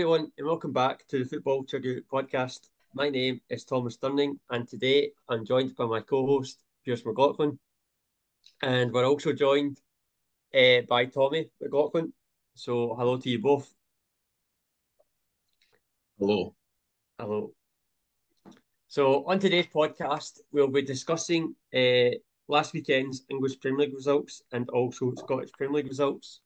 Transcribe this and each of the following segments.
everyone, and welcome back to the Football Chuggu podcast. My name is Thomas Durning, and today I'm joined by my co host, Pearse McLaughlin. And we're also joined uh, by Tommy McLaughlin. So, hello to you both. Hello. Hello. So, on today's podcast, we'll be discussing uh, last weekend's English Premier League results and also Scottish Premier League results.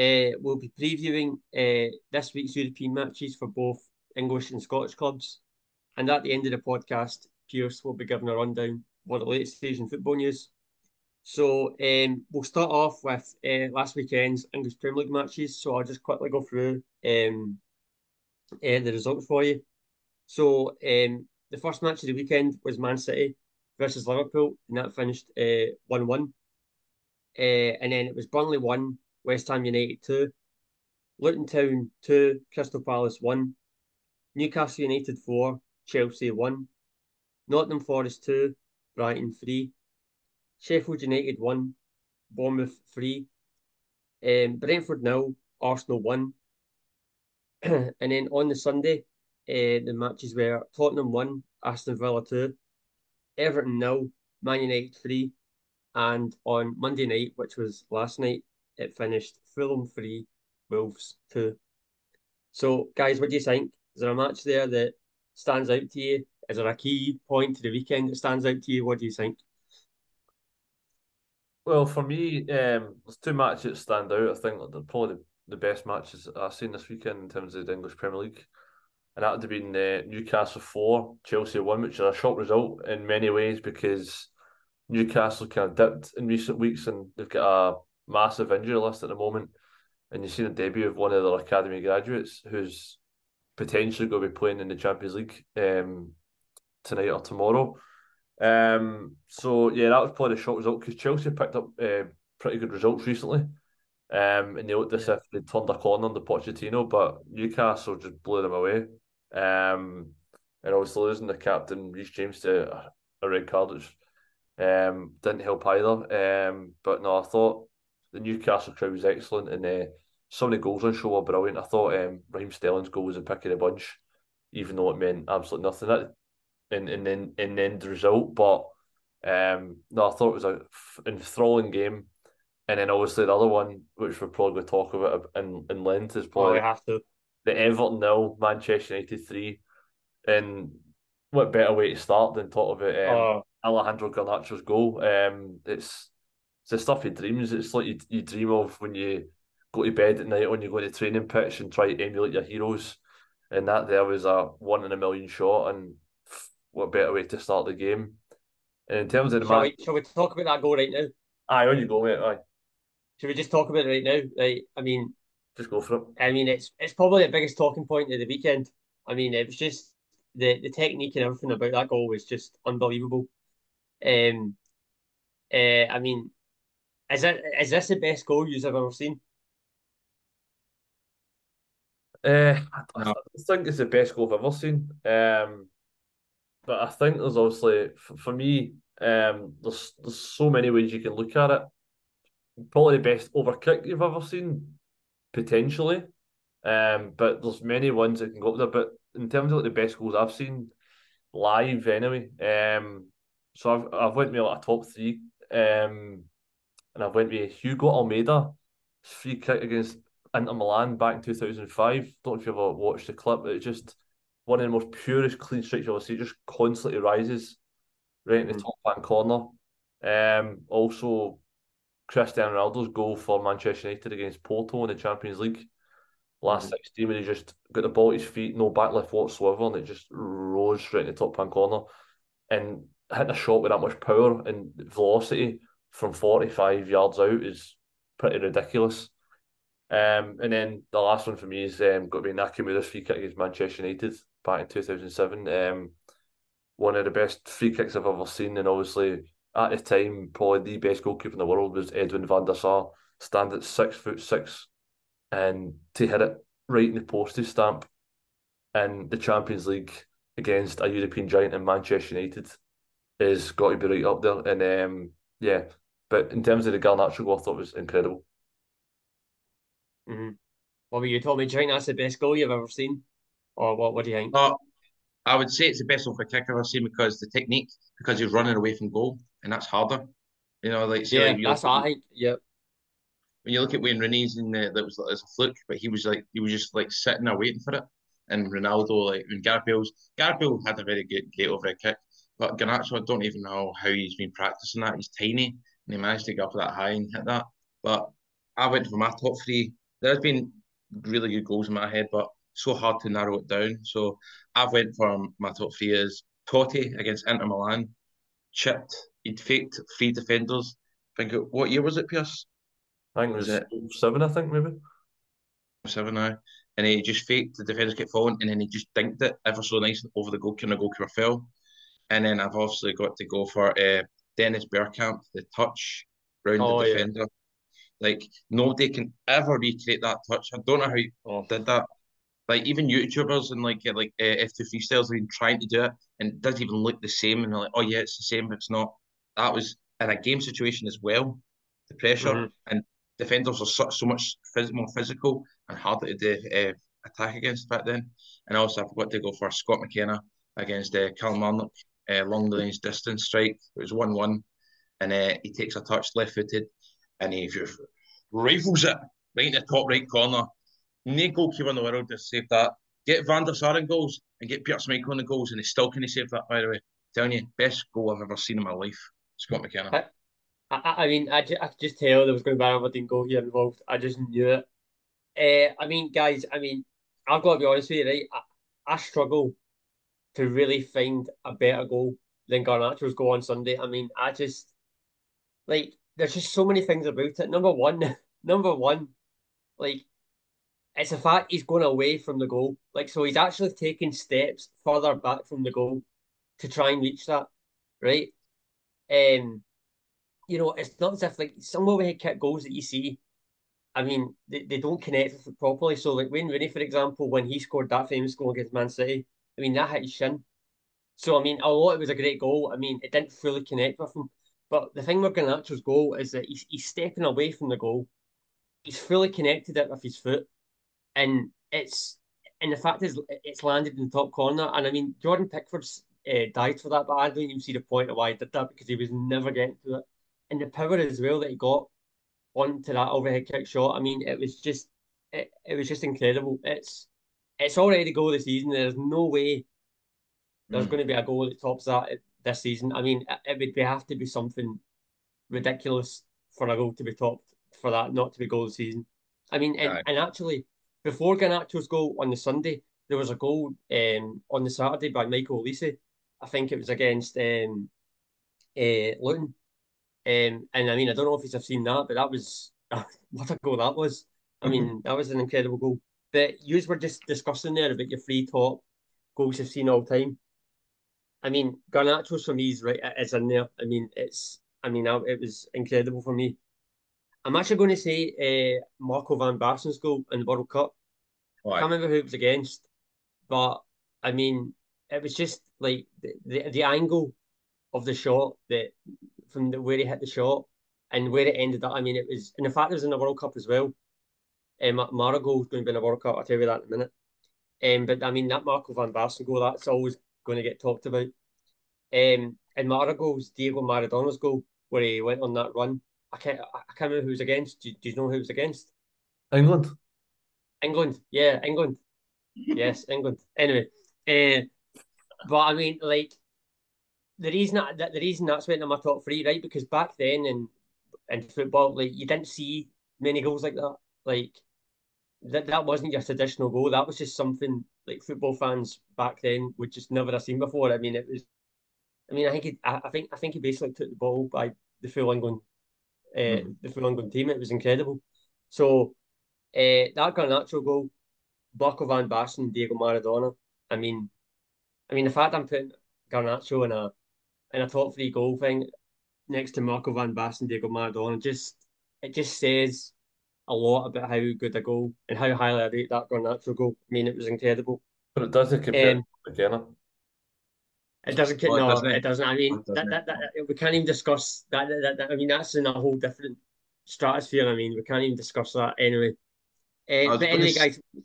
Uh, we'll be previewing uh, this week's European matches for both English and Scottish clubs. And at the end of the podcast, Pearse will be giving a rundown of the latest in football news. So um, we'll start off with uh, last weekend's English Premier League matches. So I'll just quickly go through um, the results for you. So um, the first match of the weekend was Man City versus Liverpool, and that finished 1 1. and then it was Burnley 1, West Ham United 2, Luton Town 2, Crystal Palace 1, Newcastle United 4, Chelsea 1, Nottingham Forest 2, Brighton 3, Sheffield United 1, Bournemouth 3, um, Brentford 0, Arsenal 1. and then on the Sunday, uh, the matches were Tottenham 1, Aston Villa 2, Everton 0, Man United 3, and on Monday night, which was last night, it finished Fulham 3, Wolves 2. So, guys, what do you think? Is there a match there that stands out to you? Is there a key point to the weekend that stands out to you? What do you think? Well, for me, um, there's two matches that stand out. I think they're probably the, best matches I've seen this weekend in terms of the English Premier League. And that would have been uh, Newcastle 4, Chelsea 1, which is a shock result in many ways because Newcastle kind of dipped in recent weeks and they've got a massive injury list at the moment, and you've seen a debut of one of their academy graduates who's potentially going to be playing in the Champions League um, tonight or tomorrow. Um, so yeah, that was probably the short result because Chelsea picked up uh, pretty good results recently. Um, and they looked as if they turned a corner under Pochettino, but Newcastle just blew them away. Um, and obviously losing the captain Reece James to a, a red card, which um, didn't help either. Um, but no, I thought the Newcastle crowd was excellent, and uh, some of the goals on show were brilliant. I thought um, Raheem Sterling's goal was a pick of the bunch, even though it meant absolutely nothing. That in in in, in the end result, but um, no, I thought it was a f- enthralling game. And then obviously the other one, which we're probably going to talk about in, in length, is probably oh, have to. the Everton nil, Manchester United three. And what better way to start than talk about um, oh. Alejandro Garnacho's goal? Um, it's it's the stuff he dreams. It's like you, you dream of when you go to bed at night when you go to training pitch and try to emulate your heroes. And that there was a one in a million shot, and what better way to start the game? And in terms of the shall match, we, shall we talk about that goal right now? Aye, on you go, mate. Aye. Should we just talk about it right now? Right. I mean, just go for it. I mean, it's it's probably the biggest talking point of the weekend. I mean, it was just the the technique and everything about that goal was just unbelievable. Um, uh, I mean, is it is this the best goal you've ever seen? Uh, I, I think it's the best goal I've ever seen. Um, but I think there's obviously for, for me, um, there's there's so many ways you can look at it probably the best overkick you've ever seen, potentially. Um, but there's many ones that can go up there. But in terms of like the best goals I've seen live, anyway, um, so I've I've went with like a top three, um, and I've went with Hugo Almeida, free kick against Inter Milan back in two thousand five. Don't know if you ever watched the clip, but it's just one of the most purest clean strikes you'll see. It just constantly rises right in the mm. top hand corner. Um, also Cristiano Ronaldo's goal for Manchester United against Porto in the Champions League last mm-hmm. 16 when he just got the ball at his feet, no backlift whatsoever, and it just rose straight in the top hand corner. And hitting a shot with that much power and velocity from 45 yards out is pretty ridiculous. Um, and then the last one for me is um, got to be Nakamura's free kick against Manchester United back in 2007. Um, one of the best free kicks I've ever seen, and obviously at the time, probably the best goalkeeper in the world was Edwin van der Sar, stand at six foot six, and to hit it right in the postage stamp in the Champions League against a European giant in Manchester United is got to be right up there. And um, yeah, but in terms of the Garnacho goal, I thought it was incredible. Mm-hmm. What were you told me? Do you think that's the best goal you've ever seen, or what? What do you think? Uh, I would say it's the best off a kick I've ever seen because the technique, because he's running away from goal, and that's harder. You know, like yeah, like, that's what I think. Yep. When you look at Wayne Rooney's, and uh, that was as a fluke, but he was like he was just like sitting there waiting for it. And Ronaldo, like when Gareth Bale's Gareth Bale had a very good gate over a kick, but Garnacho, I don't even know how he's been practicing that. He's tiny, and he managed to get up that high and hit that. But I went for my top three. There's been really good goals in my head, but so hard to narrow it down. So I've went for my top three is Totti against Inter Milan, chipped, he'd faked three defenders. I think it, what year was it, Pearse? I think it was, was it seven, I think maybe. Seven now. And he just faked the defenders kept falling and then he just dinked it ever so nice over the goalkeeper, and the goalkeeper fell. And then I've obviously got to go for uh, Dennis Bergkamp, the touch round oh, the defender. Yeah. Like nobody can ever recreate that touch. I don't know how he oh. did that. Like even YouTubers and like like uh, F2 freestyles have been trying to do it and it doesn't even look the same. And they're like, oh yeah, it's the same, but it's not. That was in a game situation as well. The pressure mm-hmm. and defenders are so, so much phys- more physical and harder to uh, attack against back then. And also I forgot to go for Scott McKenna against uh, Kilmarnock, uh, long range distance strike. It was one one, and uh, he takes a touch left footed, and he just rifles it right in the top right corner. No goalkeeper in the world to save that. Get Van der Sar in goals and get Peter Schmeichel in the goals, and he still can save that. By the way, telling you, best goal I've ever seen in my life. Scott McKenna. I, I, I mean, I, I could just tell there was going to be an Aberdeen goal here involved. I just knew it. Uh, I mean, guys, I mean, I've got to be honest with you, right? I, I struggle to really find a better goal than Garnacho's goal on Sunday. I mean, I just like there's just so many things about it. Number one, number one, like it's a fact he's going away from the goal. Like so he's actually taking steps further back from the goal to try and reach that. Right? Um you know, it's not as if like some overhead kick goals that you see, I mean, they, they don't connect properly. So like Wayne Rooney, for example, when he scored that famous goal against Man City, I mean that hit his shin. So I mean, although it was a great goal, I mean it didn't fully connect with him. But the thing with Garnacho's goal is that he's, he's stepping away from the goal. He's fully connected it with his foot, and it's and the fact is it's landed in the top corner. And I mean Jordan Pickford's uh, died for that, but I don't even see the point of why he did that because he was never getting to it, and the power as well that he got onto that overhead kick shot. I mean, it was just it, it was just incredible. It's it's already goal of the season. There's no way there's mm. going to be a goal that tops that this season. I mean, it would be, have to be something ridiculous for a goal to be topped for that not to be goal of the season. I mean, and, right. and actually, before Garnacho's goal on the Sunday, there was a goal um, on the Saturday by Michael Olise. I think it was against um, uh, Luton. Um, and I mean, I don't know if you've seen that, but that was what a goal that was. I mean, mm-hmm. that was an incredible goal. But you were just discussing there about your three top goals you've seen all time. I mean, Garnacho's for me is right is in there. I mean, it's I mean, it was incredible for me. I'm actually going to say uh, Marco van Basten's goal in the World Cup. I can't remember who it was against, but I mean, it was just like the, the, the angle of the shot that from the, where he hit the shot and where it ended up. I mean, it was, and the fact it was in the World Cup as well. Um, Marigold's going to be in a World Cup. I'll tell you that in a minute. Um, but I mean, that Marco van Basten goal, that's always going to get talked about. Um, and Marigold's Diego Maradona's goal, where he went on that run. I can't, I can't remember who was against. Do, do you know who was against? England. England, yeah, England. yes, England. Anyway, uh, but I mean, like the reason that the reason that's went in my top three, right? Because back then in in football, like you didn't see many goals like that. Like that that wasn't your traditional goal. That was just something like football fans back then would just never have seen before. I mean, it was. I mean, I think he, I, I think I think he basically took the ball by the full England, uh, mm. the full England team. It was incredible. So uh, that Garnacho goal, Marco van Basten, Diego Maradona. I mean, I mean the fact I'm putting Garnacho in a in a top three goal thing next to Marco van Basten, Diego Maradona, just it just says a lot about how good a goal and how highly I rate that Garnacho goal. I mean, it was incredible. But it doesn't compare um, to McKenna. It doesn't. no, it doesn't. It doesn't. I mean, doesn't. That, that, that, we can't even discuss that, that, that. I mean, that's in a whole different stratosphere. I mean, we can't even discuss that anyway. Uh, but anyway, guys. I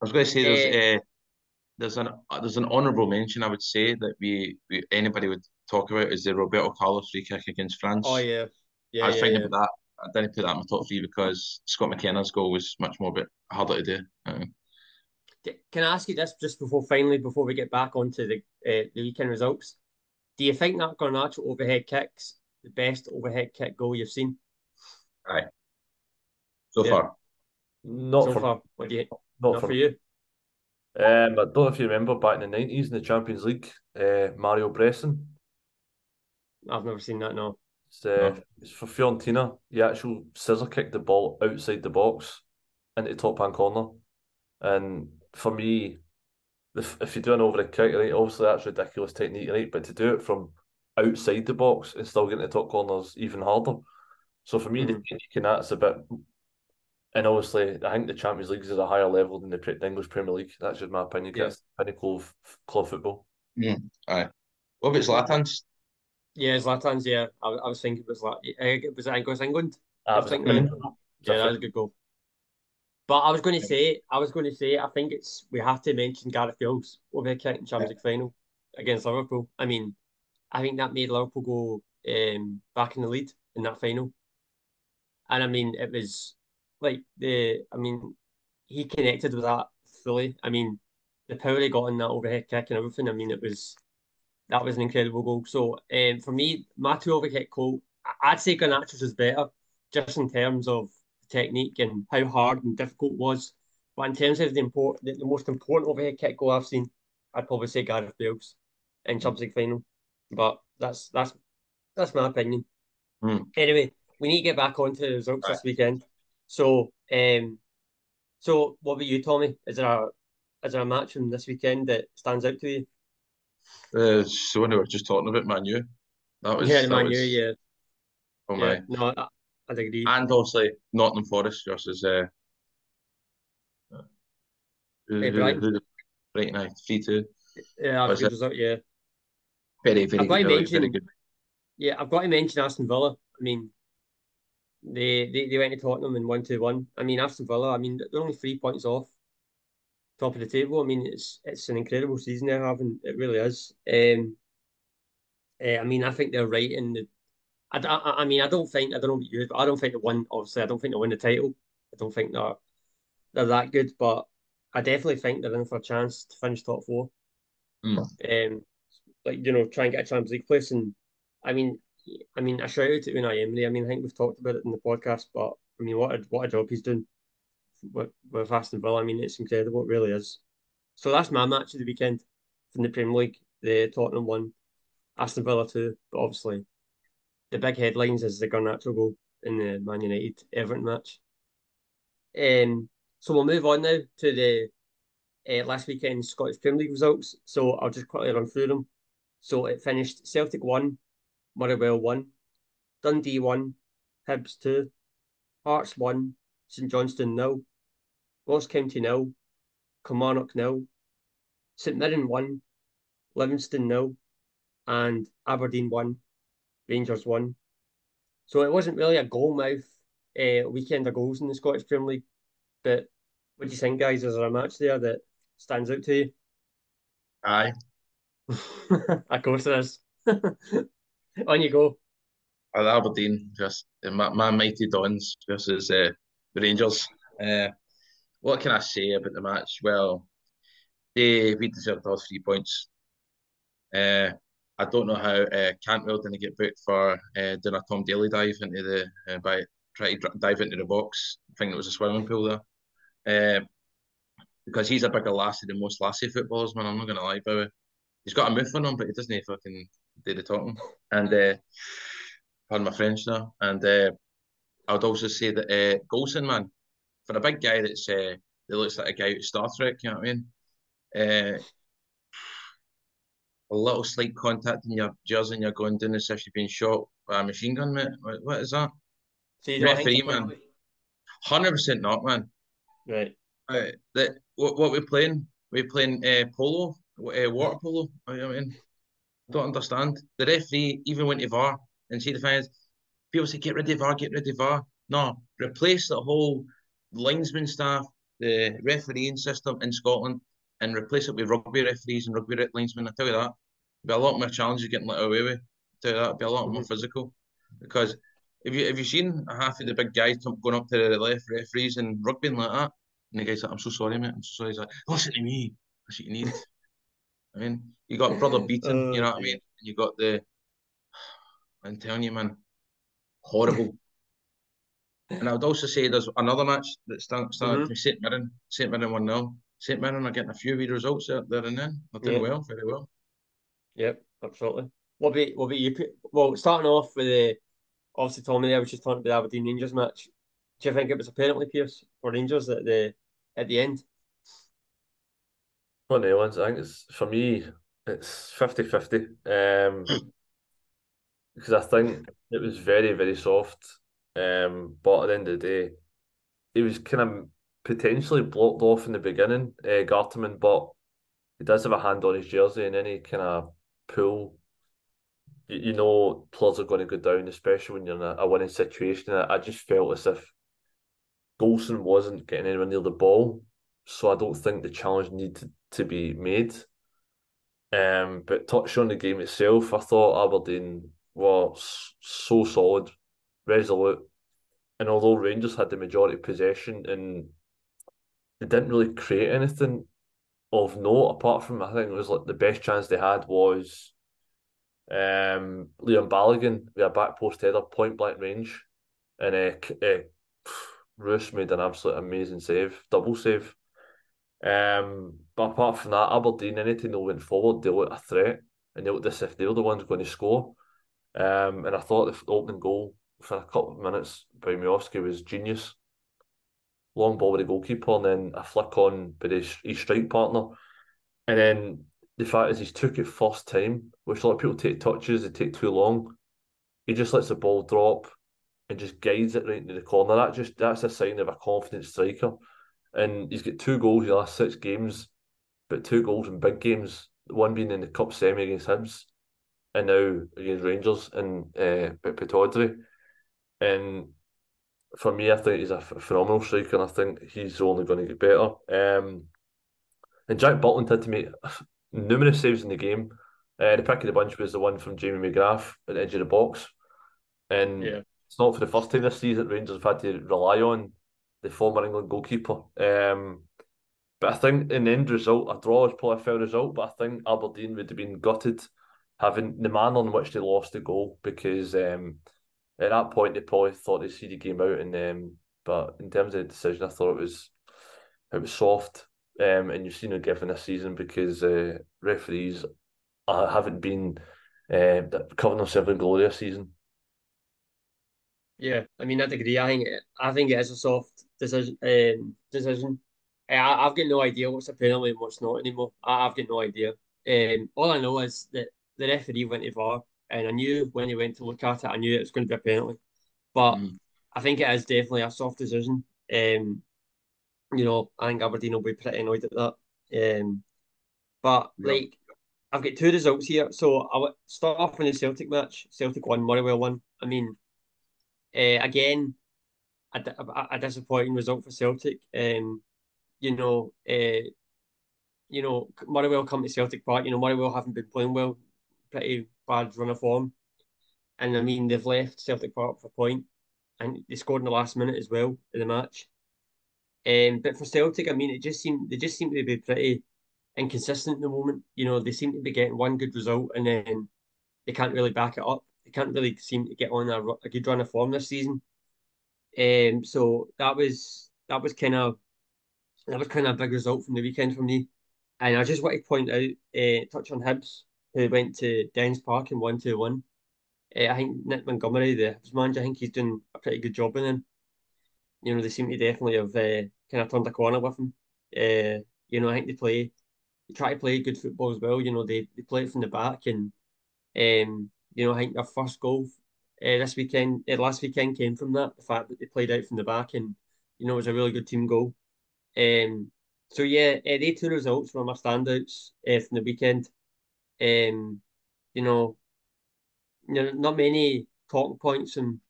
was going to say there's uh, there's an uh, there's an honourable mention I would say that we, we anybody would talk about is the Roberto Carlos free kick against France. Oh yeah, yeah. I was yeah, thinking yeah. about that. I didn't put that in my top three because Scott McKenna's goal was much more bit harder to do. Uh, Can I ask you this just before finally before we get back onto the uh, the weekend results? Do you think that Garnacho overhead kicks the best overhead kick goal you've seen? Aye. So yeah. far. Not so for, far. What do you? Not, not for, for you. Um, I don't know if you remember back in the nineties in the Champions League, uh, Mario Bressan. I've never seen that. No. It's, uh, it's for Fiorentina. He actually scissor kicked the ball outside the box into top hand corner, and for me, if, if you're doing over the kick, right, obviously that's ridiculous technique, right? But to do it from outside the box and still getting the top corners even harder. So for me, mm-hmm. the technique in that's a bit and obviously, I think the Champions League is at a higher level than the English Premier League. That's just my opinion. Yeah. It's the pinnacle of club football. Mm, aye. What about Zlatan's? Yeah, Zlatan's. Yeah, I, I was thinking it was like it was England. England. I was thinking. Yeah, that was a good goal. But I was going to say, I was going to say, I think it's we have to mention Gareth Bale's over kick in Champions League final against Liverpool. I mean, I think that made Liverpool go um, back in the lead in that final. And I mean, it was like the, I mean, he connected with that fully. I mean, the power he got in that overhead kick and everything. I mean, it was that was an incredible goal. So, um, for me, my two overhead goal, I'd say Garnacho's is better, just in terms of technique and how hard and difficult it was. But in terms of the important, the, the most important overhead kick goal I've seen, I'd probably say Gareth Bale's in Champions League final. But that's that's that's my opinion. Mm. Anyway, we need to get back onto the results right. this weekend. So, um, so what about you, Tommy? Is there a is there a match from this weekend that stands out to you? Uh, so when we were just talking about Manu, that was yeah, Manu, was, yeah. Oh yeah, my! No, I, I'd agree. And obviously Nottingham Forest versus uh, hey, Brighton. Right now, three two. Yeah, good result. Yeah. Very, very, good, mention, very good. Yeah, I've got to mention Aston Villa. I mean, they, they, they went to Tottenham and one to one. I mean, Aston Villa. I mean, they're only three points off top of the table. I mean, it's it's an incredible season they're having. It really is. Um, uh, I mean, I think they're right in the. I, I, I mean, I don't think I don't know about you, but I don't think they win. Obviously, I don't think they win the title. I don't think they're they're that good, but I definitely think they're in for a chance to finish top four. Mm. Um, like you know, try and get a Champions League place, and I mean, I mean, a shout out to Unai Emery. I mean, I think we've talked about it in the podcast, but I mean, what a, what a job he's doing with, with Aston Villa. I mean, it's incredible. It really is. So that's my match of the weekend from the Premier League. The Tottenham one, Aston Villa two. But obviously, the big headlines is the Garnacho goal in the Man United Everton match. Um, so we'll move on now to the uh, last weekend's Scottish Premier League results. So I'll just quickly run through them. So it finished Celtic one, Motherwell 1, Dundee 1, Hibs 2, Hearts 1, St Johnstone 0, Ross County 0, Kilmarnock 0, St Mirren 1, Livingston 0, and Aberdeen 1, Rangers 1. So it wasn't really a goal mouth uh, weekend of goals in the Scottish Premier League. But what do you think, guys? Is there a match there that stands out to you? Aye. of course there is. On you go. At Aberdeen, just my, my mighty Dons versus uh, the Rangers. Uh, what can I say about the match? Well, they we deserved those three points. Uh, I don't know how uh, Cantwell didn't get booked for uh, doing a Tom Daley dive into the uh, by try to dive into the box. I think it was a swimming pool there. Uh, because he's a bigger lassie than most lassie footballers, man. I'm not gonna lie it. He's got a move on him, but he doesn't fucking do the talking. And uh, pardon my French now. And uh, I would also say that uh, Goldson, man, for a big guy that's uh, that looks like a guy out of Star Trek, you know what I mean? Uh, a little slight contact in your jersey and you're going down as if you've been shot by a machine gun, mate. What, what is that? So Referee, man. Hundred percent not, man. Right. Uh, that what what we're playing? We're playing uh, polo, uh, water polo. You know I mean? don't understand. The referee even went to VAR and see the fans. People say, get rid of VAR, get rid of VAR. No, replace the whole linesman staff, the refereeing system in Scotland, and replace it with rugby referees and rugby linesmen. I tell you that, be a lot more challenging getting let away with. I tell you that, it'd be a lot mm-hmm. more physical because if you have you seen half of the big guys going up to the left referees and rugby and like that, and the guy's like, "I'm so sorry, mate. I'm so sorry." He's like, "Listen to me. That's what you need." I mean, you got brother beaten. Uh, you know what I mean? You got the. I'm telling you, man, horrible. And I would also say there's another match that started mm-hmm. from St Mirren. St Mirren one 0 St Mirren are getting a few wee results there, there and then. They're doing well, very well. Yep, absolutely. What about what about you? Well, starting off with the obviously Tommy there I was just talking about the Aberdeen Rangers match. Do you think it was a penalty, Pearse, for Rangers at the at the end? Well, no, I think it's for me, it's 50-50. Um, because I think it was very, very soft. Um, but at the end of the day, he was kind of potentially blocked off in the beginning, uh, Gartenmann, but he does have a hand on his jersey and any kind of pull you, you know players are going to go down, especially when you're in a, a winning situation. I, I just felt as if Goldson wasn't getting anywhere near the ball, so I don't think the challenge needed to be made. Um, but touch on the game itself, I thought Aberdeen was so solid, resolute, and although Rangers had the majority possession and they didn't really create anything of note apart from I think it was like the best chance they had was um, Leon Balogun with a back post header, point blank range, and uh, uh, Roos made an absolute amazing save, double save. Um, but apart from that, Aberdeen, anything they went forward, they looked a threat, and they looked as if they were the ones going to score. Um, and I thought the opening goal for a couple of minutes by Miovski was genius. Long ball with the goalkeeper, and then a flick on by his, his strike partner, and then the fact is he's took it first time, which a lot of people take touches, they take too long. He just lets the ball drop and just guides it right into the corner. That just that's a sign of a confident striker. And he's got two goals in the last six games, but two goals in big games. One being in the cup semi against Hibs, and now against Rangers and uh, Pittodrie. And for me, I think he's a phenomenal striker, and I think he's only going to get better. Um, and Jack Butland had to make numerous saves in the game. Uh, the pick of the bunch was the one from Jamie McGrath at the edge of the box. And yeah. it's not for the first time this season Rangers have had to rely on the former England goalkeeper. Um, but I think in the end result, a draw is probably a fair result, but I think Aberdeen would have been gutted having the manner in which they lost the goal because um, at that point they probably thought they'd see the game out and um, but in terms of the decision I thought it was it was soft um, and you've seen it given this season because uh, referees uh, haven't been uh, covering themselves in glory this season. Yeah, I mean, I agree. I think it, I think it is a soft decision. Um, decision. I, I've got no idea what's a penalty and what's not anymore. I, I've got no idea. Um, all I know is that the referee went to VAR, and I knew when he went to look at it, I knew it was going to be a penalty. But mm. I think it is definitely a soft decision. Um, you know, I think Aberdeen will be pretty annoyed at that. Um, but yeah. like, I've got two results here. So I'll start off in the Celtic match. Celtic won, Motherwell won. I mean, uh, again, a, a, a, disappointing result for Celtic. Um, you know, uh, you know, Motherwell come to Celtic Park. You know, Motherwell haven't been playing well, pretty bad run of form, and I mean they've left Celtic Park for a point, and they scored in the last minute as well in the match. Um, but for Celtic, I mean, it just seemed they just seem to be pretty inconsistent at the moment. You know, they seem to be getting one good result and then they can't really back it up. They can't really seem to get on a, a good run of form this season. Um, so that was that was kind of that was kind of a big result from the weekend for me. And I just want to point out, uh, touch on Hibs, who went to Dens Park and won 2 1. Uh, I think Nick Montgomery, the manager, I think he's doing a pretty good job in them. You know, they seem to definitely have uh, kind of turned a corner with him. Uh, you know, I think they play, they try to play good football as well. You know, they, they play it from the back, and um, you know, I think their first goal uh, this weekend, uh, last weekend, came from that. The fact that they played out from the back, and you know, it was a really good team goal. Um, so yeah, uh, they two results were my standouts uh, from the weekend. Um, you know, not many talking points in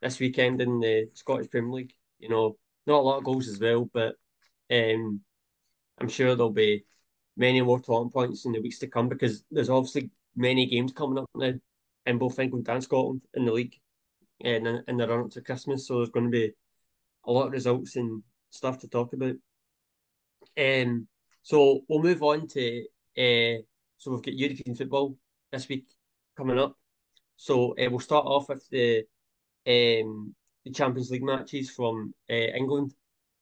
this weekend in the Scottish Premier League. You know, not a lot of goals as well, but um, I'm sure there'll be many more talking points in the weeks to come because there's obviously many games coming up now in both England and Scotland in the league and in, in the run up to Christmas. So there's going to be a lot of results and stuff to talk about. Um, so we'll move on to uh, so we've got European football this week coming up. So uh, we'll start off with the um, the Champions League matches from uh, England.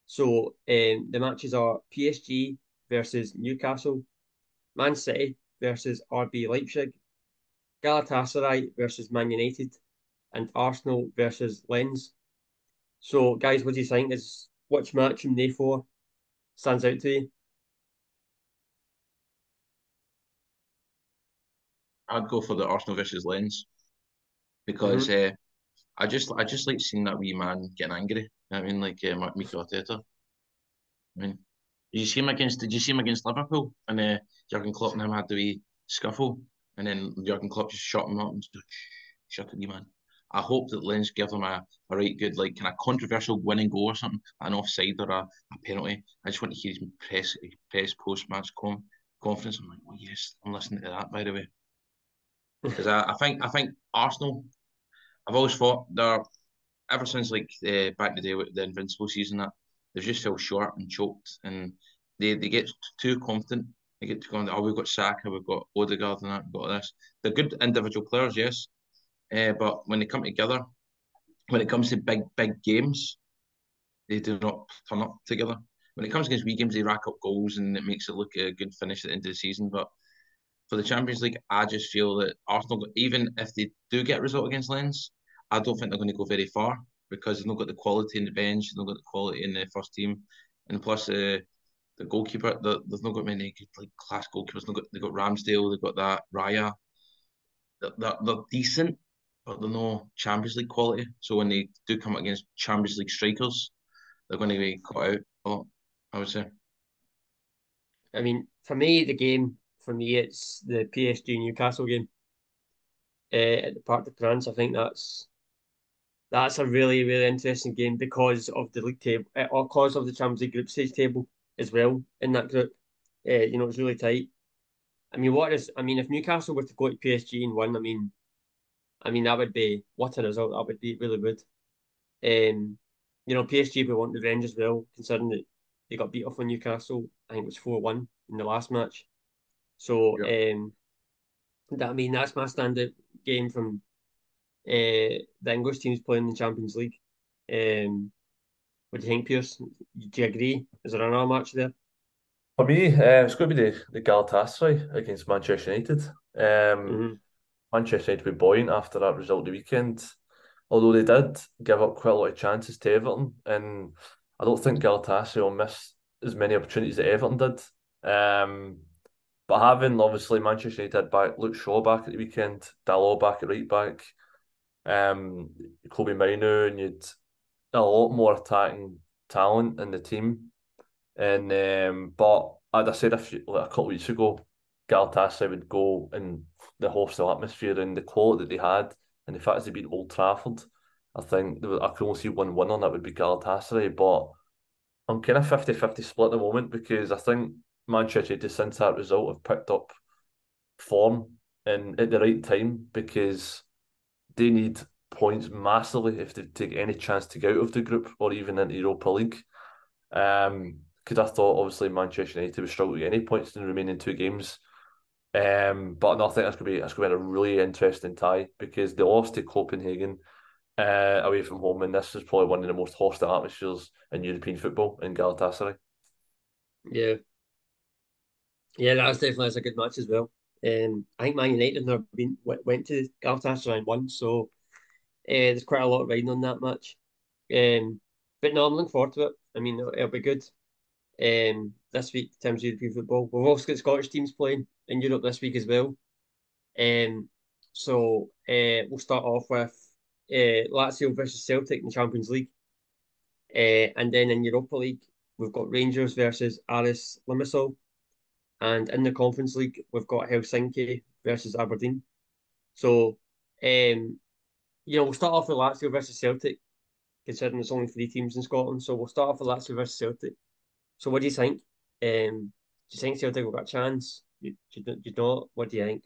So um, the matches are PSG versus Newcastle, Man City versus RB Leipzig, Galatasaray versus Man United, and Arsenal versus Lens. So, guys, what do you think? Is which match from the four stands out to you? I'd go for the Arsenal versus Lens because mm-hmm. uh, I just I just like seeing that wee man getting angry. I mean, like uh, Mikel Arteta. I mean, did you see him against? Did you see him against Liverpool? And uh, Jurgen Klopp and him had the wee scuffle, and then Jurgen Klopp just shot him up and just shut the wee man. I hope that Lens give him a, a right good, like, kind of controversial winning goal or something, an offside or a, a penalty. I just want to hear his press press post match com- confidence. I'm like, oh yes, I'm listening to that. By the way, because I, I think I think Arsenal. I've always thought they're ever since like uh, back in the day with the Invincible season that they've just fell short and choked, and they, they get too confident. They get to go, oh, we've got Saka, we've got Odegaard, and that, we've got this. They're good individual players, yes, uh, but when they come together, when it comes to big, big games, they do not turn up together. When it comes against wee games, they rack up goals and it makes it look a good finish at the end of the season. But for the Champions League, I just feel that Arsenal, even if they do get a result against Lens, I don't think they're going to go very far because they've not got the quality in the bench, they've not got the quality in the first team, and plus uh, the goalkeeper, the, there's not got many good, like class goalkeepers. They've got they got Ramsdale, they've got that Raya. They're, they're, decent, but they're no Champions League quality. So when they do come against Champions League strikers, they're going to be caught out. I would say. I mean, for me, the game for me it's the PSG Newcastle game uh, at the Parc des Princes. I think that's that's a really really interesting game because of the league table, uh, or because of the Champions League group stage table as well in that group. Uh, you know, it's really tight. I mean, what is? I mean, if Newcastle were to go to PSG and win, I mean, I mean that would be what a result. That would be really good. Um, you know, PSG would want revenge as well, considering that they got beat off on Newcastle. I think it was four one in the last match. So, um, that I mean that's my standard game from uh, the English teams playing in the Champions League. Um, what do you think, Pearse? Do you agree? Is there another match there? For me, uh, it's going to be the, the Galatasaray against Manchester United. Um, mm-hmm. Manchester United were buoyant after that result of the weekend, although they did give up quite a lot of chances to Everton, and I don't think Galatasaray will miss as many opportunities that Everton did. Um, but having obviously Manchester United back, Luke Shaw back at the weekend, Dalot back at right back, um, Kobbie Mainoo, and you'd a lot more attacking talent in the team. And um, but as I said a few like a couple of weeks ago, Galatasaray would go in the hostile atmosphere and the quality that they had, and the fact they beat Old Trafford. I think I could only see one winner, and that would be Galatasaray. But I'm kind of 50 50 split at the moment because I think Manchester United, since that result, have picked up form and at the right time because they need points massively if they take any chance to get out of the group or even into Europa League. Um, because I thought obviously Manchester United would struggle to any points in the remaining two games. Um, but no, I think that's gonna be that's gonna be a really interesting tie because they lost to Copenhagen uh, away from home, and this is probably one of the most hostile atmospheres in European football in Galatasaray. Yeah, yeah, that's definitely that's a good match as well. Um, I think Man United have been went to Galatasaray won, so uh, there's quite a lot riding on that match. Um, but no, I'm looking forward to it. I mean, it'll, it'll be good. Um, this week, in terms of European football, we've also got Scottish teams playing in Europe this week as well. Um, so uh, we'll start off with uh, Lazio versus Celtic in the Champions League, uh, and then in Europa League we've got Rangers versus Aris Limassol. And in the Conference League, we've got Helsinki versus Aberdeen. So, um, you know, we'll start off with Lazio versus Celtic. considering there's only three teams in Scotland. So we'll start off with Lazio versus Celtic. So what do you think? Um, do you think Celtic will get a chance? You, you, you not? What do you think?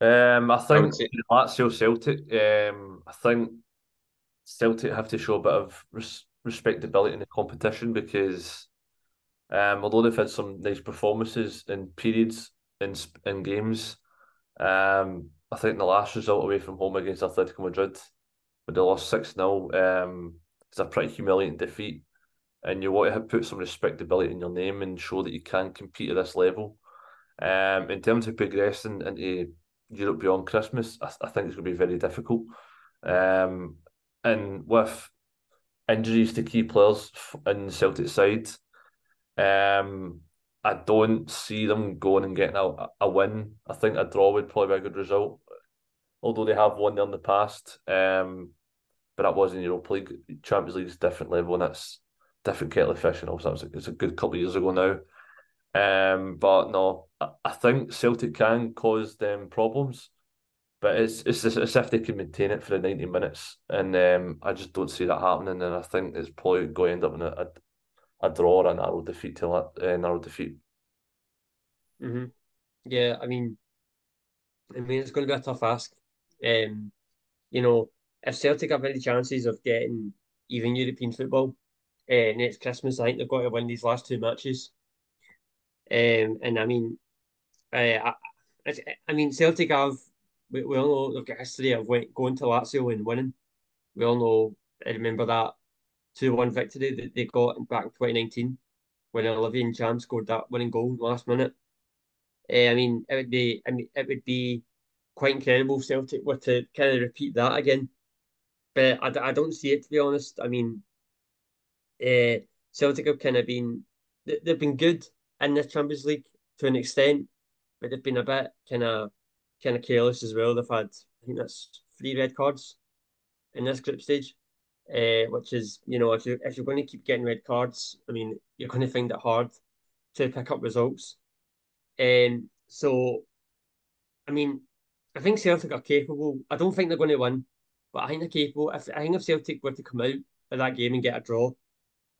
Um, I think. Lazio Celtic. Um, I think Celtic have to show a bit of res- respectability in the competition because um, although they've had some nice performances in periods in in games, um, I think the last result away from home against Atletico Madrid, when they lost six 0 um, it's a pretty humiliating defeat, and you want to put some respectability in your name and show that you can compete at this level. Um, in terms of progressing into Europe beyond Christmas, I, I think it's going to be very difficult. Um, and with injuries to key players in Celtic side, um, I don't see them going and getting a, a win. I think a draw would probably be a good result, although they have won there in the past. Um, but that was in Europa League. Champions League is different level, and that's different kettle of fish. And a, it's a good couple of years ago now. Um, but no, I, I think Celtic can cause them problems, but it's it's as if they can maintain it for the ninety minutes, and um, I just don't see that happening. And I think it's probably going to end up in a, a a draw or a narrow defeat to uh, narrow defeat. Mm-hmm. Yeah, I mean, I mean it's going to be a tough ask. Um, you know, if Celtic have any chances of getting even European football uh, next Christmas, I think they've got to win these last two matches. Um, and I mean, uh, I, I mean Celtic have we, we all know they've got history of went, going to Lazio and winning. We all know. I remember that 2 1 victory that they got back in 2019 when Olivier Ntcham scored that winning goal last minute. Uh, I mean, it would be I mean, it would be quite incredible if Celtic were to kind of repeat that again. But I, I don't see it, to be honest. I mean, uh, Celtic have kind of been, they've been good in the Champions League to an extent, but they've been a bit kind of kind of careless as well. They've had, I think that's three red cards in this group stage uh, which is you know if you if you're going to keep getting red cards, I mean you're going to find it hard to pick up results. And um, so, I mean, I think Celtic are capable. I don't think they're going to win, but I think they're capable. If I think if Celtic were to come out of that game and get a draw,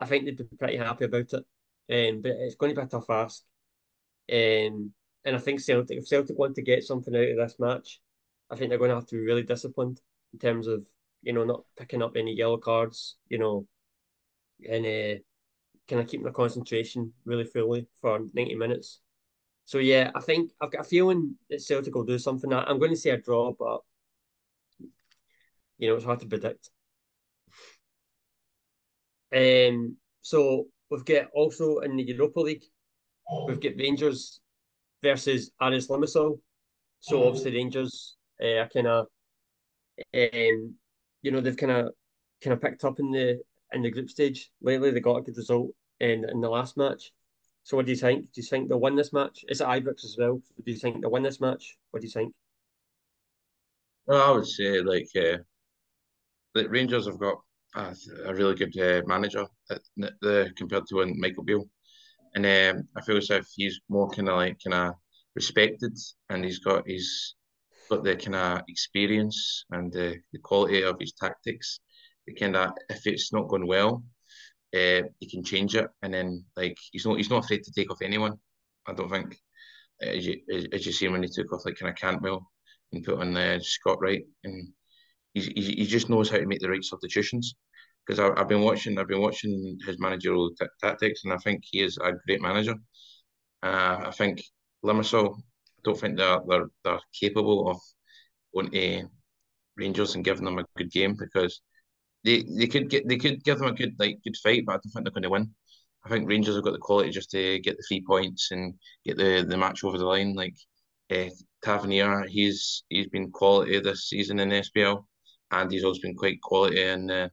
I think they'd be pretty happy about it. Um, but it's going to be a tough ask. Um, and I think Celtic, if Celtic want to get something out of this match, I think they're going to have to be really disciplined in terms of you know, not picking up any yellow cards, you know, and uh, kind of keeping their concentration really fully for 90 minutes. So, yeah, I think I've got a feeling that Celtic will do something. I'm going to say a draw, but, you know, it's hard to predict. Um, so, we've got also in the Europa League, we've got Rangers versus Aris Limassol. So, obviously, Rangers uh, are kind of um, you know they've kind of kind of picked up in the in the group stage lately. They got a good result in in the last match. So what do you think? Do you think they'll win this match? Is it Ibrox as well? Do you think they'll win this match? What do you think? Well, I would say like uh, the Rangers have got a, a really good uh, manager at the, compared to when Michael Beale, and um, I feel as if he's more kind of like kind of respected, and he's got his got the kind of experience and the, the quality of his tactics. The kind of if it's not going well, uh, he can change it, and then like he's not he's not afraid to take off anyone. I don't think as you as you see when he took off like kind of Cantwell and put on uh, Scott Wright, and he, he just knows how to make the right substitutions. Because I've been watching I've been watching his managerial t- tactics, and I think he is a great manager. Uh, I think Limassol I don't think they're they're they're capable of going to Rangers and giving them a good game because they they could get they could give them a good like good fight, but I don't think they're going to win. I think Rangers have got the quality just to get the three points and get the, the match over the line. Like uh, Tavernier, he's he's been quality this season in the SPL, and he's also been quite quality in uh,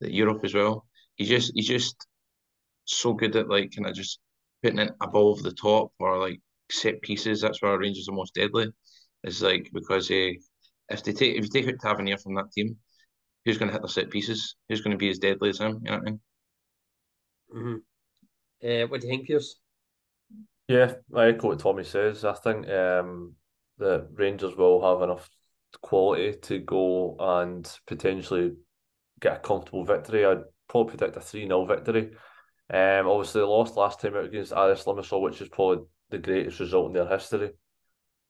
Europe as well. He's just he's just so good at like kind of just putting it above the top or like set pieces. That's where Rangers are most deadly. It's like because uh, if they take if you take out Tavernier from that team, who's going to hit the set pieces? Who's going to be as deadly as him? You know what I mean? Mm-hmm. Uh, what do you think, Pearse? Yeah, I echo what Tommy says. I think um, the Rangers will have enough quality to go and potentially get a comfortable victory. I'd probably predict a 3 0 victory. Um, obviously, they lost last time out against Aris Limassol, which is probably the greatest result in their history.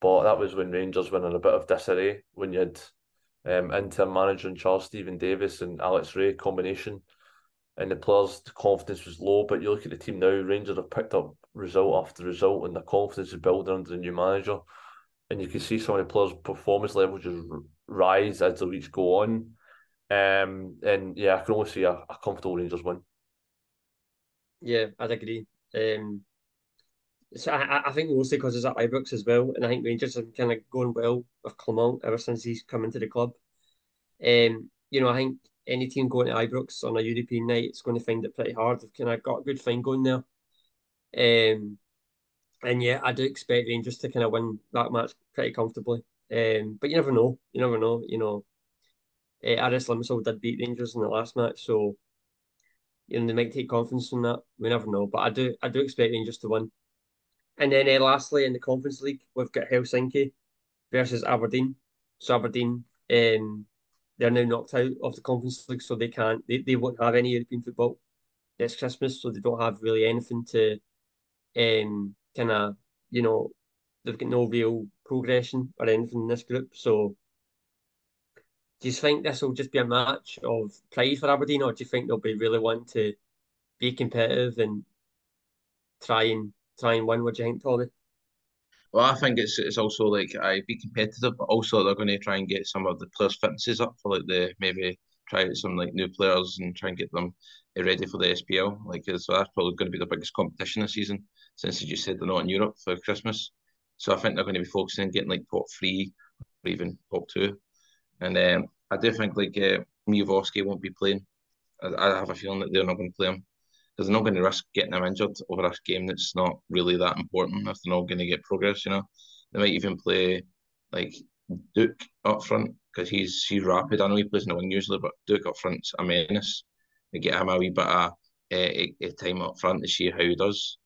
But that was when Rangers were in a bit of disarray when you had um, interim manager and Charles Steven Davis and Alex Rae combination. And the players' the confidence was low. But you look at the team now, Rangers have picked up result after result, and the confidence is building under the new manager. And you can see some of the players' performance levels just rise as the weeks go on. Um, and yeah, I can only see a, a comfortable Rangers win. Yeah, I'd agree. Um, so I, I think mostly because it's at Ibrox as well, and I think Rangers have kind of gone well with Clement ever since he's come into the club. Um, you know, I think any team going to Ibrox on a European night is going to find it pretty hard. They've kind of got a good thing going there. Um, and yeah, I do expect Rangers to kind of win that match pretty comfortably. Um, but you never know. You never know. You know, uh, Aris Limassol did beat Rangers in the last match, so you know they might take confidence from that. We never know. But I do, I do expect Rangers to win. And then uh, lastly, in the Conference League, we've got Helsinki versus Aberdeen. So Aberdeen, um, they're now knocked out of the Conference League, so they can't, they, they won't have any European football this Christmas, so they don't have really anything to um, kind of, you know, they've got no real progression or anything in this group. So do you think this will just be a match of pride for Aberdeen, or do you think they'll be really wanting to be competitive and try and try and win? What do you think, Tommy? Well, I think it's it's also like I be competitive, but also they're going to try and get some of the players' fitnesses up for like the maybe try out some like new players and try and get them eh, ready for the SPL. Like so that's probably going to be the biggest competition this season since as you said they're not in Europe for Christmas. So I think they're going to be focusing on getting like top three or even top two. And um, I do think like uh, Miovski won't be playing. I, I, have a feeling that they're not going to play him because they're not going to risk getting him injured over a game that's not really that important if they're not going to get progress. You know, they might even play like Duke up front because he's he's rapid. I know he plays in the wing usually, but Duke up front's a menace. They get him a wee bit of uh, time up front to see how he does.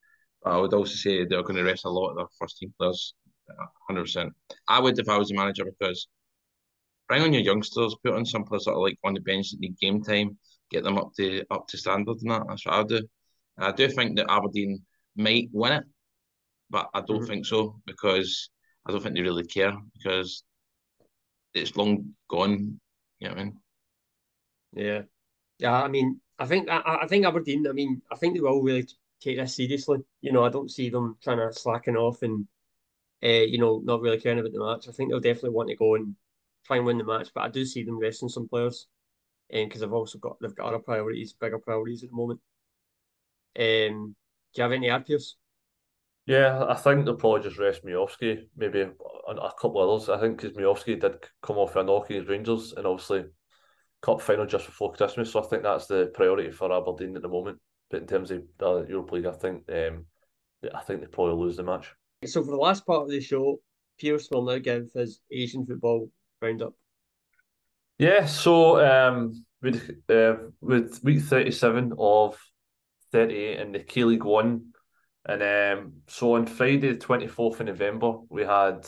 But I would also say they're going to rest a lot of their first team players, hundred percent. I would if I was a manager because bring on your youngsters, put on some players that are like on the bench that need game time, get them up to up to standard and that. That's what I do. And I do think that Aberdeen might win it, but I don't mm-hmm. think so because I don't think they really care because it's long gone. You know what I mean? Yeah, yeah. I mean, I think I, I think Aberdeen. I mean, I think they will really take this seriously. You know, I don't see them trying to slacken off and uh, you know not really caring about the match. I think they'll definitely want to go and try and win the match. But I do see them resting some players, and um, because they've also got they've got other priorities, bigger priorities at the moment. Um, do you have any Pearse? Yeah, I think they'll probably just rest Miovski, maybe a, a couple others. I think because Miovski did come off a knock against Rangers, and obviously cup final just before Christmas. So I think that's the priority for Aberdeen at the moment. But in terms of the Europa League, I think um, I think they probably lose the match. So for the last part of the show, Pearse will now give his Asian football roundup? Yeah, so um, with uh, with week thirty seven of thirty eight in the K League One, and um, so on Friday the twenty fourth of November we had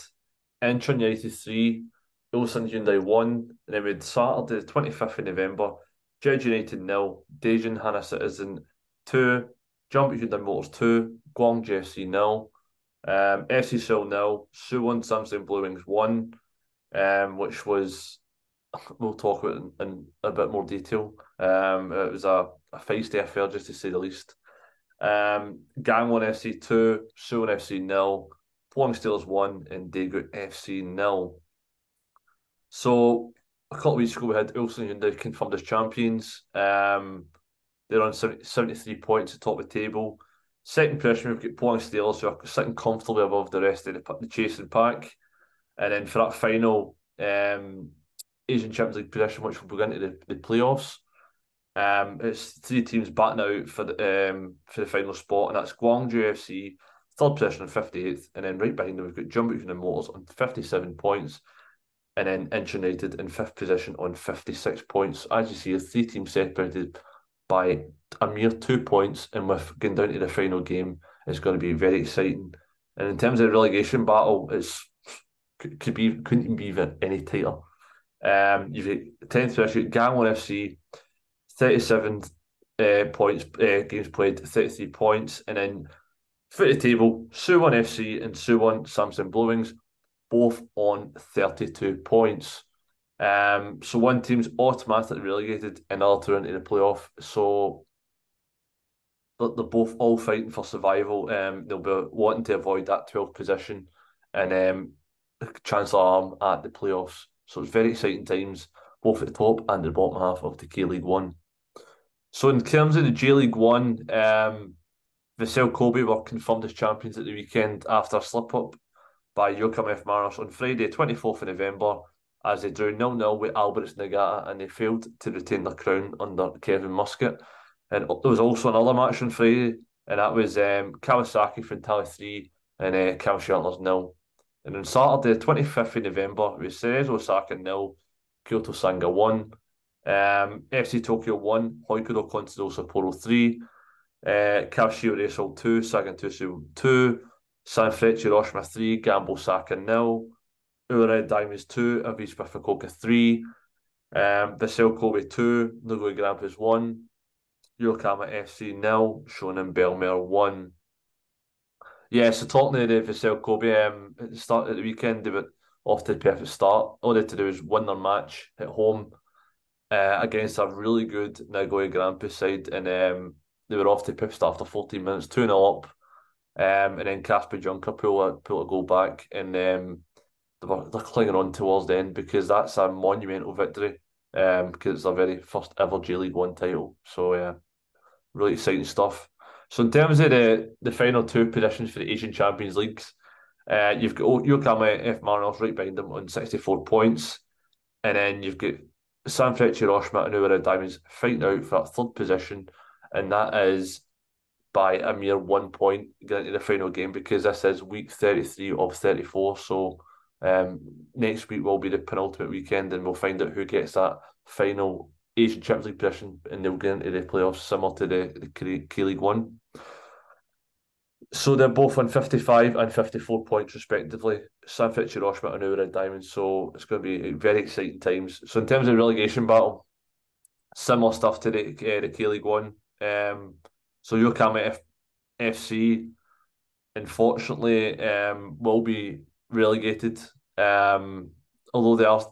Incheon United three, Ulsan Hyundai one, and then we had Saturday the twenty fifth of November, Jeju United nil, Daejeon Hana Citizen two, Jeonbuk Hyundai Motors two, Gwangju FC nil, um, FC Seoul nil, Suwon Samsung Blue Wings one um, which was we'll talk about in, in a bit more detail. Um, it was a, a feisty affair, just to say the least. Um, Gangwon FC two, Suwon FC nil, Pohang Steelers one, and Daegu FC nil. So a couple of weeks ago, we had Ulsan Hyundai confirmed as champions. Um, they're on 70, 73 points at the top of the table. Second position, we've got Pohang Steelers, who are sitting comfortably above the rest of the, the chasing pack. And then for that final um, Asian Champions League position, which will go into the, the playoffs, um, it's three teams batting out for the um, for the final spot, and that's Gwangju FC, third position on 58th, and then right behind them we've got Jeonbuk and Motors on 57 points, and then Incheon United in fifth position on 56 points. As you see, three teams separated by a mere two points, and with going down to the final game, it's going to be very exciting. And in terms of the relegation battle, it's could be couldn't be even any tighter. Um, you've got 10th position, Gangwon FC, 37 uh, points, uh, games played, 33 points. And then foot the table, Suwon FC and Suwon Samsung Bluewings, both on 32 points. Um, so one team's automatically relegated and the other into the playoff. So they're both all fighting for survival. Um, they'll be wanting to avoid that 12th position and um, Chancellor Arm at the playoffs. So it's very exciting times, both at the top and the bottom half of the K League One. So in terms of the J League One, um, Vissel Kobe were confirmed as champions at the weekend after a slip up by Yokohama F Marinos on Friday, 24th of November, as they drew 0 0 with Albirex Niigata and they failed to retain their crown under Kevin Muscat. And there was also another match on Friday, and that was um, Kawasaki Frontale 3 and uh, Antlers 0. And on Saturday, 25th of November, was Cerezo Osaka nil, Kyoto Sanga 1, um, FC Tokyo 1, Hokkaido Consadole Sapporo 3, uh, Kashiwa Reysol 2, Sagan 2, Sanfrecce Hiroshima 3, Gamba Osaka 0, Urawa Diamonds 2, Avispa Fukuoka 3, um, Vissel Kobe 2, Nagoya Grampus 1, Yokohama FC 0, Shonan Bellmare 1. Yeah, so talking to the Vissel Kobe um, at the start of the weekend, they were off to the perfect start. All they had to do was win their match at home uh, against a really good Nagoya Grampus side, and um, they were off to perfect start after 14 minutes, 2 0 up. Um, and then Kasper Junker pulled a, pull a goal back, and um, they were, they're clinging on towards the end because that's a monumental victory um, because it's their very first ever J League One title. So, yeah, really exciting stuff. So in terms of the, the final two positions for the Asian Champions Leagues, uh, you've got Yokohama F Marinos right behind them on 64 points. And then you've got Sanfrecce Hiroshima and Urawa Diamonds fighting out for that third position. And that is by a mere one point getting to the final game because this is week 33 of 34. So um, next week will be the penultimate weekend and we'll find out who gets that final Asian Champions League position and they'll get into the playoffs similar to the, the K League One. So they're both on 55 and 54 points respectively. Hiroshima and Urawa Diamonds. So it's going to be very exciting times. So in terms of relegation battle, similar stuff to the, uh, the K League One. Um, so Yokohama F- FC, unfortunately, um, will be relegated. Um, although they are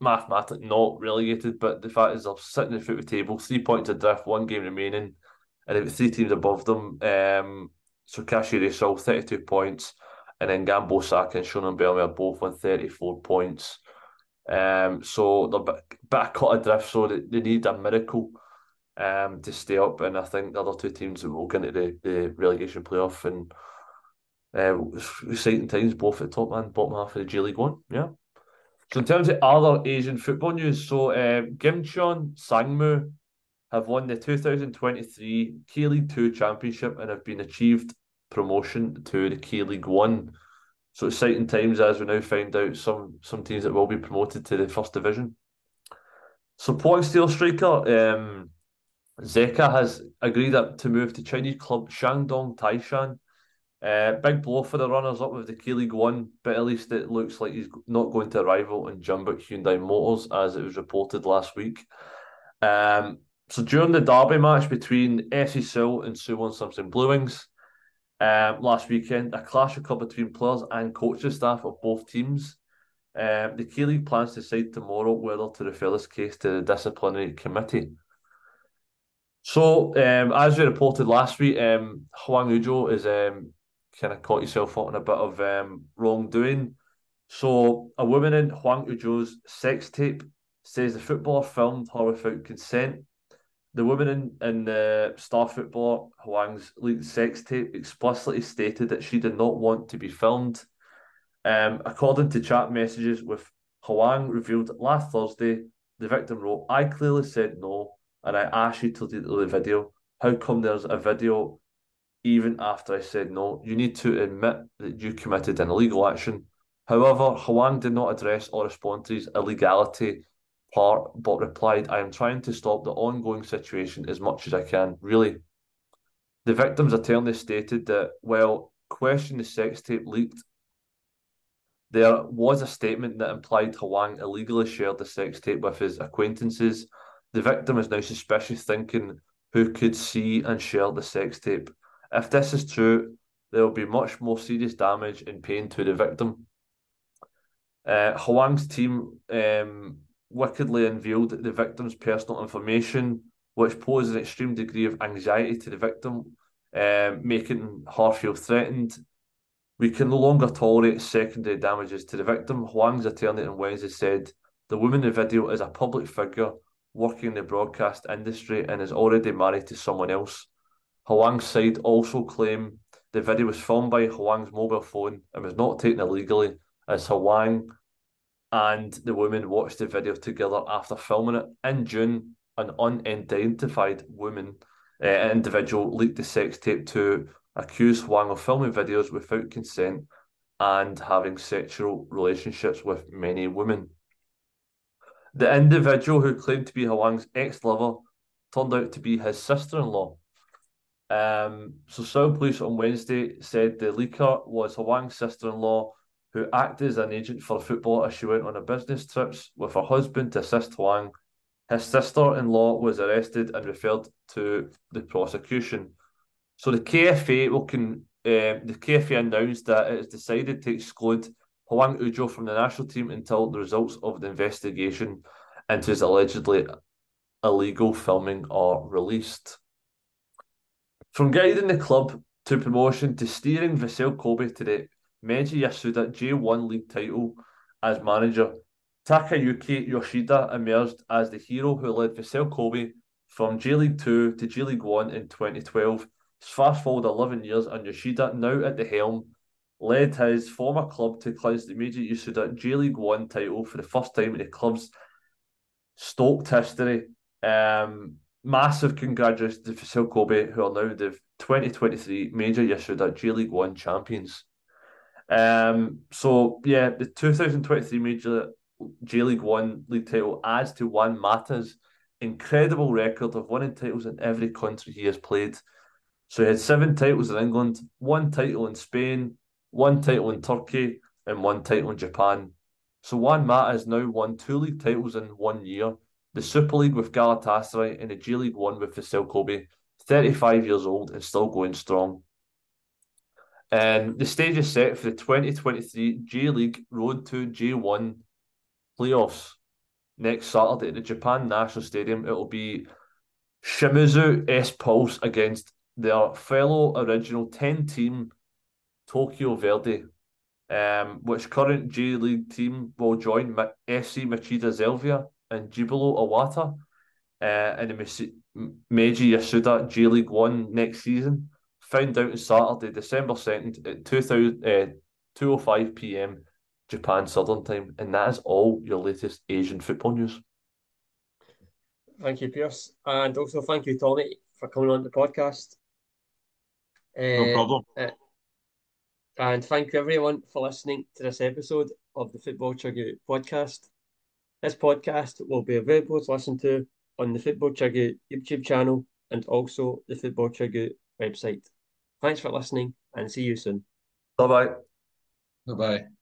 mathematically not relegated, but the fact is they're sitting at the foot of the table, three points adrift, one game remaining, and they've got three teams above them. Um, so Kashiwa Reysol, 32 points, and then Gamba Osaka and Shonan Bellmare both on 34 points. Um, so they're a bit, caught adrift, so they, they need a miracle um, to stay up. And I think the other two teams will get into the, the relegation playoff and uh, exciting times both at the top and bottom half of the J League One. Yeah. So in terms of other Asian football news, so um, Gimcheon Sangmu have won the 2023 K League Two Championship and have been achieved promotion to the K League One. So exciting times as we now find out some some teams that will be promoted to the first division. Supporting Steel striker um, Zeca has agreed up to move to Chinese club Shandong Taishan uh, big blow for the runners up with the K League One, but at least it looks like he's not going to rival in Jeonbuk Hyundai Motors as it was reported last week. Um, so during the derby match between FC Seoul and Suwon Samsung Blue Wings um, last weekend, a clash occurred between players and coaching staff of both teams. Um, the K League plans to decide tomorrow whether to refer this case to the disciplinary committee. So, um, as we reported last week, um, Hwang Ui-jo is um, kind of caught yourself up in a bit of um, wrongdoing. So, a woman in Hwang Ui-jo's sex tape says the footballer filmed her without consent. The woman in, in the star footballer Hwang's leaked sex tape explicitly stated that she did not want to be filmed. Um, according to chat messages with Hwang revealed last Thursday, the victim wrote, I clearly said no, and I asked you to delete the video. How come there's a video even after I said no. You need to admit that you committed an illegal action. However, Hwang did not address or respond to his illegality part, but replied, I am trying to stop the ongoing situation as much as I can. Really. The victim's attorney stated that, well, question the sex tape leaked There was a statement that implied Hwang illegally shared the sex tape with his acquaintances. The victim is now suspicious, thinking who could see and share the sex tape. If this is true, there will be much more serious damage and pain to the victim. Uh, Hwang's team um, wickedly unveiled the victim's personal information, which posed an extreme degree of anxiety to the victim, um, making her feel threatened. We can no longer tolerate secondary damages to the victim. Hwang's attorney on Wednesday said the woman in the video is a public figure working in the broadcast industry and is already married to someone else. Hwang's side also claim the video was filmed by Hwang's mobile phone and was not taken illegally, as Hwang and the woman watched the video together after filming it. In June, an unidentified woman, uh, individual, leaked the sex tape to accuse Hwang of filming videos without consent and having sexual relationships with many women. The individual who claimed to be Hwang's ex lover turned out to be his sister in law. Um, so, Seoul police on Wednesday said the leaker was Hwang's sister in law who acted as an agent for footballer as she went on a business trips with her husband to assist Hwang. His sister in law was arrested and referred to the prosecution. So the KFA will um, the KFA announced that it has decided to exclude Hwang Ui-jo from the national team until the results of the investigation into his allegedly illegal filming are released. From guiding the club to promotion to steering Vissel Kobe to the Meiji Yasuda J1 League title as manager, Takayuki Yoshida emerged as the hero who led Vissel Kobe from J League 2 to J League 1 in 2012 Fast forward 11 years, and Yoshida, now at the helm, led his former club to clinch the Meiji Yasuda J League One title for the first time in the club's stoked history. Um, massive congratulations to Vissel Kobe, who are now the 2023 Meiji Yasuda J League One champions. Um, so yeah, the 2023 Meiji J League One league title adds to Juan Mata's incredible record of winning titles in every country he has played. So he had seven titles in England, one title in Spain, one title in Turkey, and one title in Japan. So Juan Mata has now won two league titles in one year the Super League with Galatasaray and the J League One with Vissel Kobe. 35 years old and still going strong. And the stage is set for the 2023 J League Road to J1 playoffs next Saturday at the Japan National Stadium. It will be Shimizu S Pulse against their fellow original 10 team Tokyo Verdy, um, which current J League team will join FC Machida Zelvia and Jubilo Iwata uh, in the Meiji Yasuda J League 1 next season. Found out on Saturday, December 2nd at 2000, uh, 2.05 pm Japan Southern Time. And that is all your latest Asian football news. Thank you, Pearse. And also thank you, Tommy, for coming on the podcast no uh, problem. Uh, and thank you everyone for listening to this episode of the Football Chuggu podcast. This podcast will be available to listen to on the Football Chuggu YouTube channel and also the Football Chuggu website. Thanks for listening and see you soon. Bye bye. Bye bye.